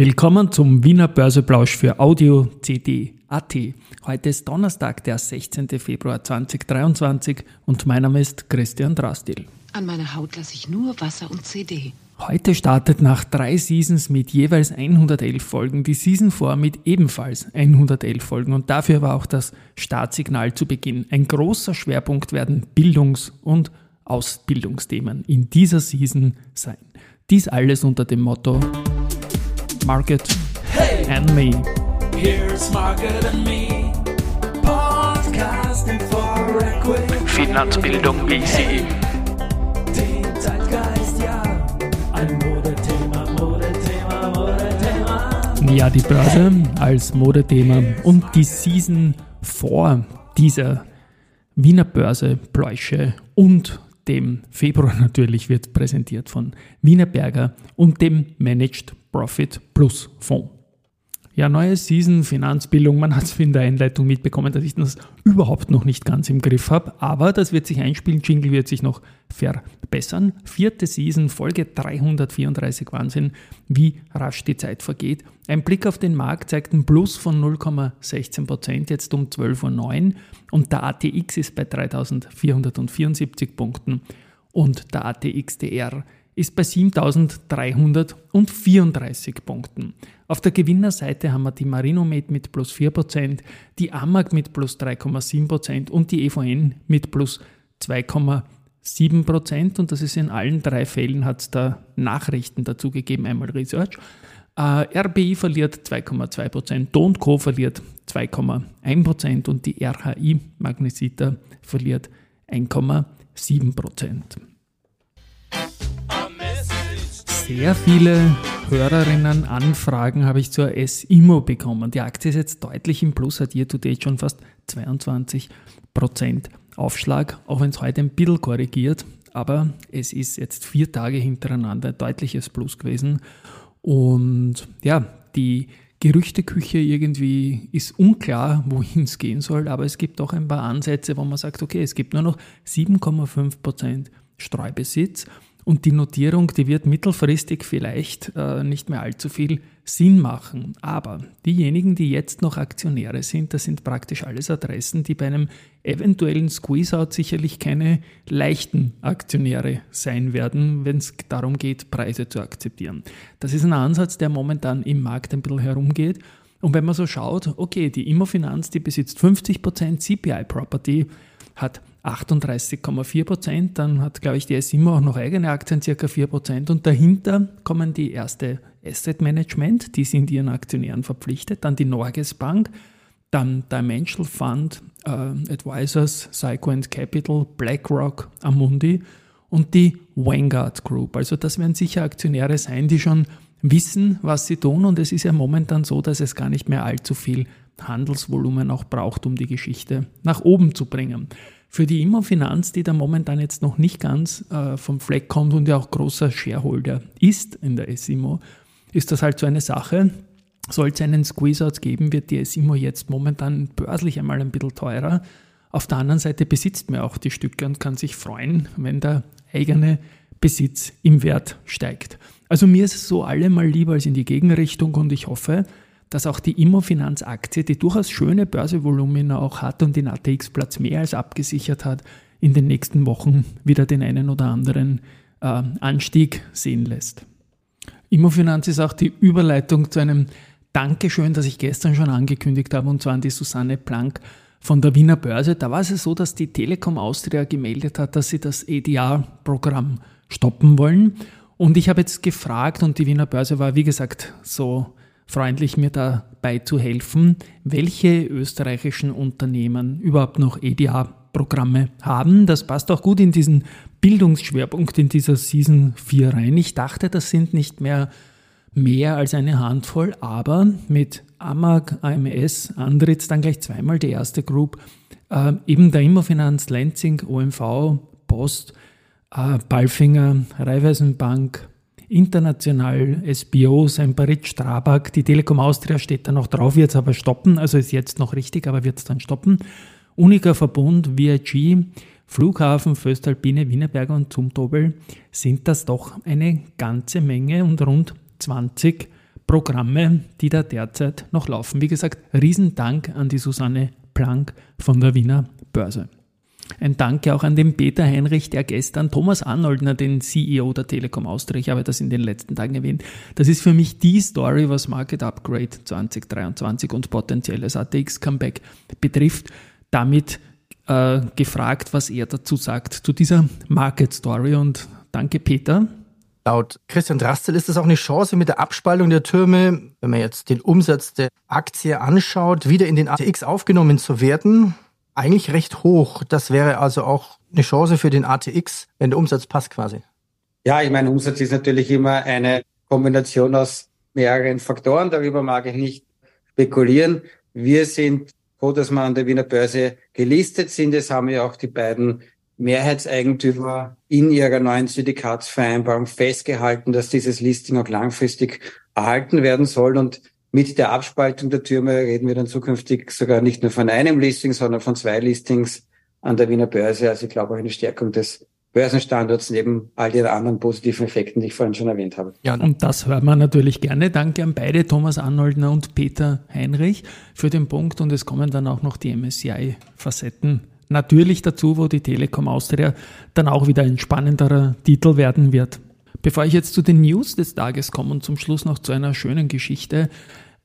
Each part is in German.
Willkommen zum Wiener Börseplausch für Audio CD AT. Heute ist Donnerstag, der 16. Februar 2023 und mein Name ist Christian Drastil. An meiner Haut lasse ich nur Wasser und CD. Heute startet nach drei Seasons mit jeweils 111 Folgen die Season 4 mit ebenfalls 111 Folgen und dafür war auch das Startsignal zu Beginn. Ein großer Schwerpunkt werden Bildungs- und Ausbildungsthemen in dieser Season sein. Dies alles unter dem Motto Market hey, and Me. Here's Market and Me. Podcasting for Equity. Finanzbildung wie sie. Den Zeitgeist, ja. Ein Modethema, Modethema, Modethema. Ja, die Börse als Modethema und die Season vor dieser Wiener Börse, Pläusche und dem Februar natürlich wird präsentiert von Wiener Berger und dem Managed Profit Plus Fonds. Ja, neue Season, Finanzbildung, man hat es in der Einleitung mitbekommen, dass ich das überhaupt noch nicht ganz im Griff habe, aber das wird sich einspielen, Jingle wird sich noch verbessern. Vierte Season, Folge 334, Wahnsinn, wie rasch die Zeit vergeht. Ein Blick auf den Markt zeigt einen Plus von 0,16%, jetzt um 12.09 Uhr und der ATX ist bei 3474 Punkten und der ATXDR ist bei 7334 Punkten. Auf der Gewinnerseite haben wir die Marinomed mit plus 4%, die AMAG mit plus 3,7% und die EVN mit plus 2,7%. Und das ist in allen drei Fällen, hat es da Nachrichten dazu gegeben, einmal Research. Äh, RBI verliert 2,2%, Do Co. verliert 2,1% und die RHI Magnesita verliert 1,7% sehr viele Hörerinnen Anfragen habe ich zur S-Immo bekommen. Die Aktie ist jetzt deutlich im Plus, hat year to date schon fast 22% Aufschlag, auch wenn es heute ein bisschen korrigiert. Aber es ist jetzt vier Tage hintereinander ein deutliches Plus gewesen. Und ja, die Gerüchteküche irgendwie ist unklar, wohin es gehen soll, aber es gibt auch ein paar Ansätze, wo man sagt, okay, es gibt nur noch 7,5% Streubesitz und die Notierung, die wird mittelfristig vielleicht äh, nicht mehr allzu viel Sinn machen. Aber diejenigen, die jetzt noch Aktionäre sind, das sind praktisch alles Adressen, die bei einem eventuellen Squeeze-Out sicherlich keine leichten Aktionäre sein werden, wenn es darum geht, Preise zu akzeptieren. Das ist ein Ansatz, der momentan im Markt ein bisschen herumgeht. Und wenn man so schaut, okay, die Immofinanz, die besitzt 50% CPI-Property, hat 38,4 Prozent. Dann hat, glaube ich, die SIMO auch noch eigene Aktien, circa 4 Prozent. Und dahinter kommen die erste Asset Management, die sind ihren Aktionären verpflichtet. Dann die Norges Bank, dann Dimensional Fund, äh, Advisors, Psycho Capital, BlackRock, Amundi und die Vanguard Group. Also das werden sicher Aktionäre sein, die schon wissen, was sie tun. Und es ist ja momentan so, dass es gar nicht mehr allzu viel Handelsvolumen auch braucht, um die Geschichte nach oben zu bringen. Für die Immofinanz, die da momentan jetzt noch nicht ganz äh, vom Fleck kommt und ja auch großer Shareholder ist in der SIMO, ist das halt so eine Sache. Soll es einen Squeeze-Out geben, wird die SIMO jetzt momentan börslich einmal ein bisschen teurer. Auf der anderen Seite besitzt man auch die Stücke und kann sich freuen, wenn der eigene Besitz im Wert steigt. Also mir ist es so allemal lieber als in die Gegenrichtung und ich hoffe, dass auch die Immofinanz-Aktie, die durchaus schöne Börsevolumina auch hat und den ATX-Platz mehr als abgesichert hat, in den nächsten Wochen wieder den einen oder anderen äh, Anstieg sehen lässt. Immofinanz ist auch die Überleitung zu einem Dankeschön, das ich gestern schon angekündigt habe, und zwar an die Susanne Planck von der Wiener Börse. Da war es so, dass die Telekom Austria gemeldet hat, dass sie das EDR-Programm stoppen wollen. Und ich habe jetzt gefragt, und die Wiener Börse war, wie gesagt, so freundlich, mir dabei zu helfen, welche österreichischen Unternehmen überhaupt noch EDA-Programme haben. Das passt auch gut in diesen Bildungsschwerpunkt in dieser Season 4 rein. Ich dachte, das sind nicht mehr mehr als eine Handvoll, aber mit AMAG, AMS, Andritz, dann gleich zweimal die erste Group, äh, eben der Immofinanz, Lenzing, OMV, Post, äh, Balfinger, Raiffeisenbank, international SBO, Semperit, Strabag, die Telekom Austria steht da noch drauf, wird es aber stoppen, also ist jetzt noch richtig, aber wird es dann stoppen. Unica Verbund, VIG, Flughafen, Föstalpine, Wienerberger und Zumtobel sind das doch eine ganze Menge und rund 20 Programme, die da derzeit noch laufen. Wie gesagt, Riesendank an die Susanne Planck von der Wiener Börse. Ein Danke auch an den Peter Heinrich, der gestern Thomas Arnoldner, den CEO der Telekom Austria, ich habe das in den letzten Tagen erwähnt, das ist für mich die Story, was Market Upgrade 2023 und potenzielles ATX Comeback betrifft. Damit äh, gefragt, was er dazu sagt, zu dieser Market Story. Und danke, Peter. Laut Christian Drastel ist es auch eine Chance mit der Abspaltung der Türme, wenn man jetzt den Umsatz der Aktie anschaut, wieder in den ATX aufgenommen zu werden. Eigentlich recht hoch. Das wäre also auch eine Chance für den ATX, wenn der Umsatz passt quasi. Ja, ich meine, Umsatz ist natürlich immer eine Kombination aus mehreren Faktoren. Darüber mag ich nicht spekulieren. Wir sind froh, dass wir an der Wiener Börse gelistet sind. Es haben ja auch die beiden Mehrheitseigentümer in ihrer neuen Syndikatsvereinbarung festgehalten, dass dieses Listing auch langfristig erhalten werden soll. Und mit der Abspaltung der Türme reden wir dann zukünftig sogar nicht nur von einem Listing, sondern von zwei Listings an der Wiener Börse. Also ich glaube auch eine Stärkung des Börsenstandorts neben all den anderen positiven Effekten, die ich vorhin schon erwähnt habe. Ja, und das hört man natürlich gerne. Danke an beide, Thomas Arnoldner und Peter Heinrich, für den Punkt. Und es kommen dann auch noch die MSCI-Facetten natürlich dazu, wo die Telekom Austria dann auch wieder ein spannenderer Titel werden wird. Bevor ich jetzt zu den News des Tages komme und zum Schluss noch zu einer schönen Geschichte,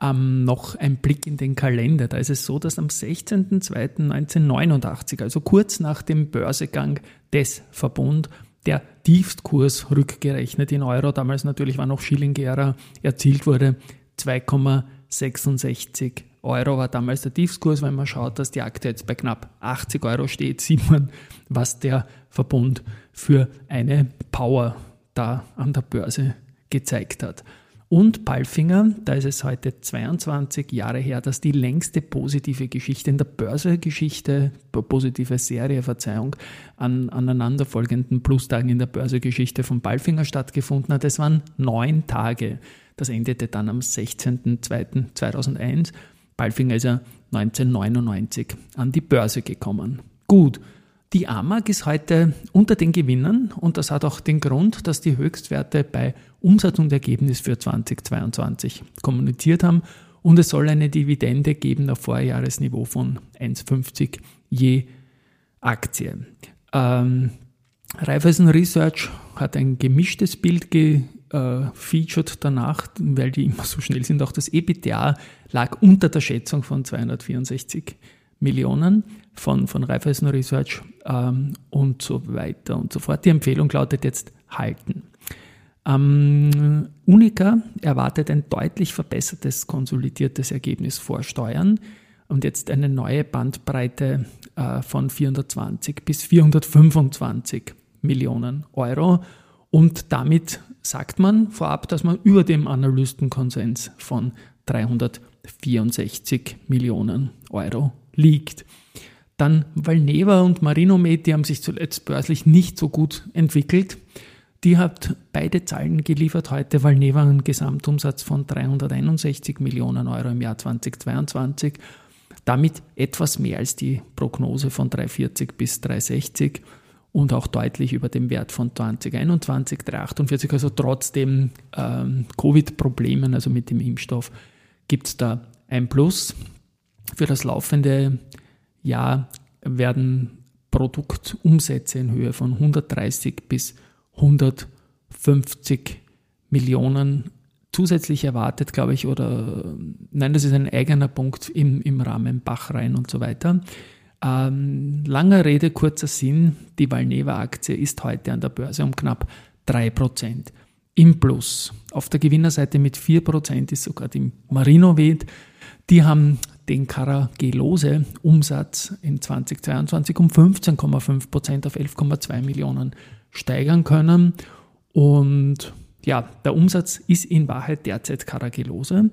ähm, noch ein Blick in den Kalender. Da ist es so, dass am 16.02.1989, also kurz nach dem Börsegang des Verbund, der Tiefstkurs rückgerechnet in Euro, damals natürlich war noch Schilling-Ära, erzielt wurde. 2,66 Euro war damals der Tiefskurs. Wenn man schaut, dass die Aktie jetzt bei knapp 80 Euro steht, sieht man, was der Verbund für eine Power da an der Börse gezeigt hat. Und Palfinger, da ist es heute 22 Jahre her, dass die längste positive Geschichte in der Börsegeschichte, positive Serie, Verzeihung, an aneinanderfolgenden Plustagen in der Börsegeschichte von Palfinger stattgefunden hat. Es waren neun Tage. Das endete dann am 16.02.2001. Palfinger ist ja 1999 an die Börse gekommen. Gut, die AMAG ist heute unter den Gewinnern und das hat auch den Grund, dass die Höchstwerte bei Umsatz und Ergebnis für 2022 kommuniziert haben und es soll eine Dividende geben auf Vorjahresniveau von 1,50 je Aktie. Ähm, Raiffeisen Research hat ein gemischtes Bild gefeatured äh, danach, weil die immer so schnell sind. Auch das EBITDA lag unter der Schätzung von 264 Millionen von, von Raiffeisen Research ähm, und so weiter und so fort. Die Empfehlung lautet jetzt halten. Ähm, Unica erwartet ein deutlich verbessertes konsolidiertes Ergebnis vor Steuern und jetzt eine neue Bandbreite äh, von 420 bis 425 Millionen Euro. Und damit sagt man vorab, dass man über dem Analystenkonsens von 364 Millionen Euro liegt. Dann Valneva und Marinomed, die haben sich zuletzt börslich nicht so gut entwickelt. Die hat beide Zahlen geliefert heute. Valneva einen Gesamtumsatz von 361 Millionen Euro im Jahr 2022. Damit etwas mehr als die Prognose von 340 bis 360 und auch deutlich über dem Wert von 2021, 348. Also trotzdem ähm, Covid-Problemen, also mit dem Impfstoff, gibt es da ein Plus. Für das laufende Jahr werden Produktumsätze in Höhe von 130 bis 150 Millionen zusätzlich erwartet, glaube ich, oder nein, das ist ein eigener Punkt im, im Rahmen Bachrein und so weiter. Ähm, langer Rede, kurzer Sinn, die Valneva-Aktie ist heute an der Börse um knapp 3% im Plus. Auf der Gewinnerseite mit 4% ist sogar die Marinomed. Die haben den Caragellose-Umsatz in 2022 um 15,5 Prozent auf 11,2 Millionen steigern können. Und ja, der Umsatz ist in Wahrheit derzeit Caragellose.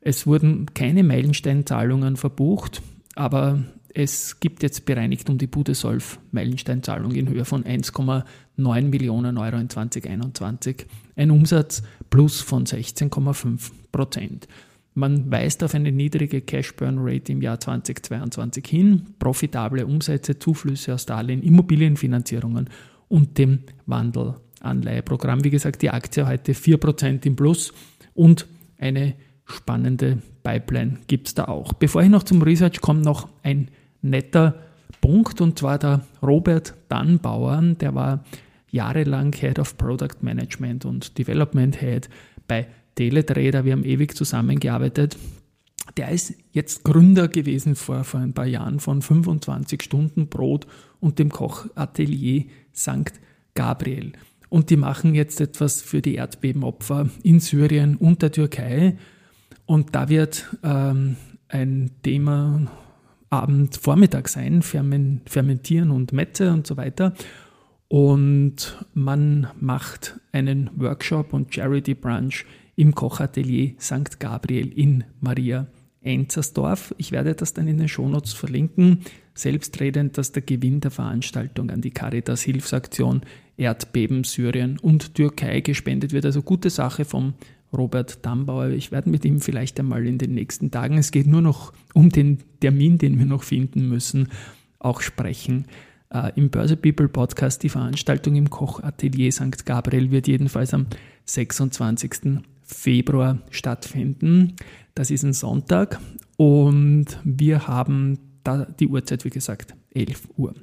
Es wurden keine Meilensteinzahlungen verbucht, aber es gibt jetzt bereinigt um die Budesolf Meilensteinzahlung in Höhe von 1,9 Millionen Euro in 2021. Ein Umsatz plus von 16,5 Prozent. Man weist auf eine niedrige Cash Burn Rate im Jahr 2022 hin, profitable Umsätze, Zuflüsse aus Darlehen, Immobilienfinanzierungen und dem Wandelanleiheprogramm. Wie gesagt, die Aktie heute 4% im Plus und eine spannende Pipeline gibt es da auch. Bevor ich noch zum Research komme, noch ein netter Punkt und zwar der Robert Dannbauer, der war jahrelang Head of Product Management und Development Head bei Teletrader. Wir haben ewig zusammengearbeitet. Der ist jetzt Gründer gewesen vor, vor ein paar Jahren von 25 Stunden Brot und dem Kochatelier St. Gabriel. Und die machen jetzt etwas für die Erdbebenopfer in Syrien und der Türkei. Und da wird ähm, ein Thema Abend, Vormittag sein, Fermentieren und Mette und so weiter. Und man macht einen Workshop und Charity Brunch im Kochatelier St. Gabriel in Maria Enzersdorf. Ich werde das dann in den Shownotes verlinken. Selbstredend, dass der Gewinn der Veranstaltung an die Caritas Hilfsaktion Erdbeben Syrien und Türkei gespendet wird. Also gute Sache vom Robert Dambauer. Ich werde mit ihm vielleicht einmal in den nächsten Tagen, es geht nur noch um den Termin, den wir noch finden müssen, auch sprechen. Äh, Im Börse People Podcast, die Veranstaltung im Kochatelier St. Gabriel wird jedenfalls am 26. Februar stattfinden. Das ist ein Sonntag und wir haben da die Uhrzeit, wie gesagt, 11 Uhr.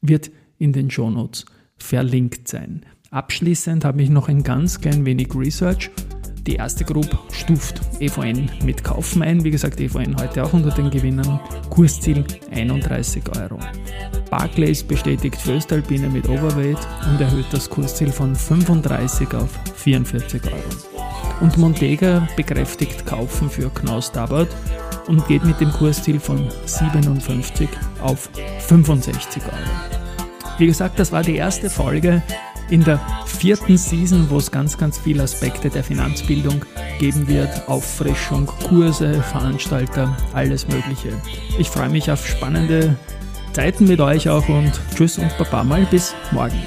Wird in den Shownotes verlinkt sein. Abschließend habe ich noch ein ganz klein wenig Research die erste Gruppe stuft EVN mit Kaufen ein. Wie gesagt, EVN heute auch unter den Gewinnern. Kursziel 31 Euro. Barclays bestätigt Föstalpine mit Overweight und erhöht das Kursziel von 35 auf 44 Euro. Und Montega bekräftigt Kaufen für Knaus Tabbert und geht mit dem Kursziel von 57 auf 65 Euro. Wie gesagt, das war die erste Folge in der vierten Season, wo es ganz, ganz viele Aspekte der Finanzbildung geben wird. Auffrischung, Kurse, Veranstalter, alles Mögliche. Ich freue mich auf spannende Zeiten mit euch auch und tschüss und baba mal bis morgen.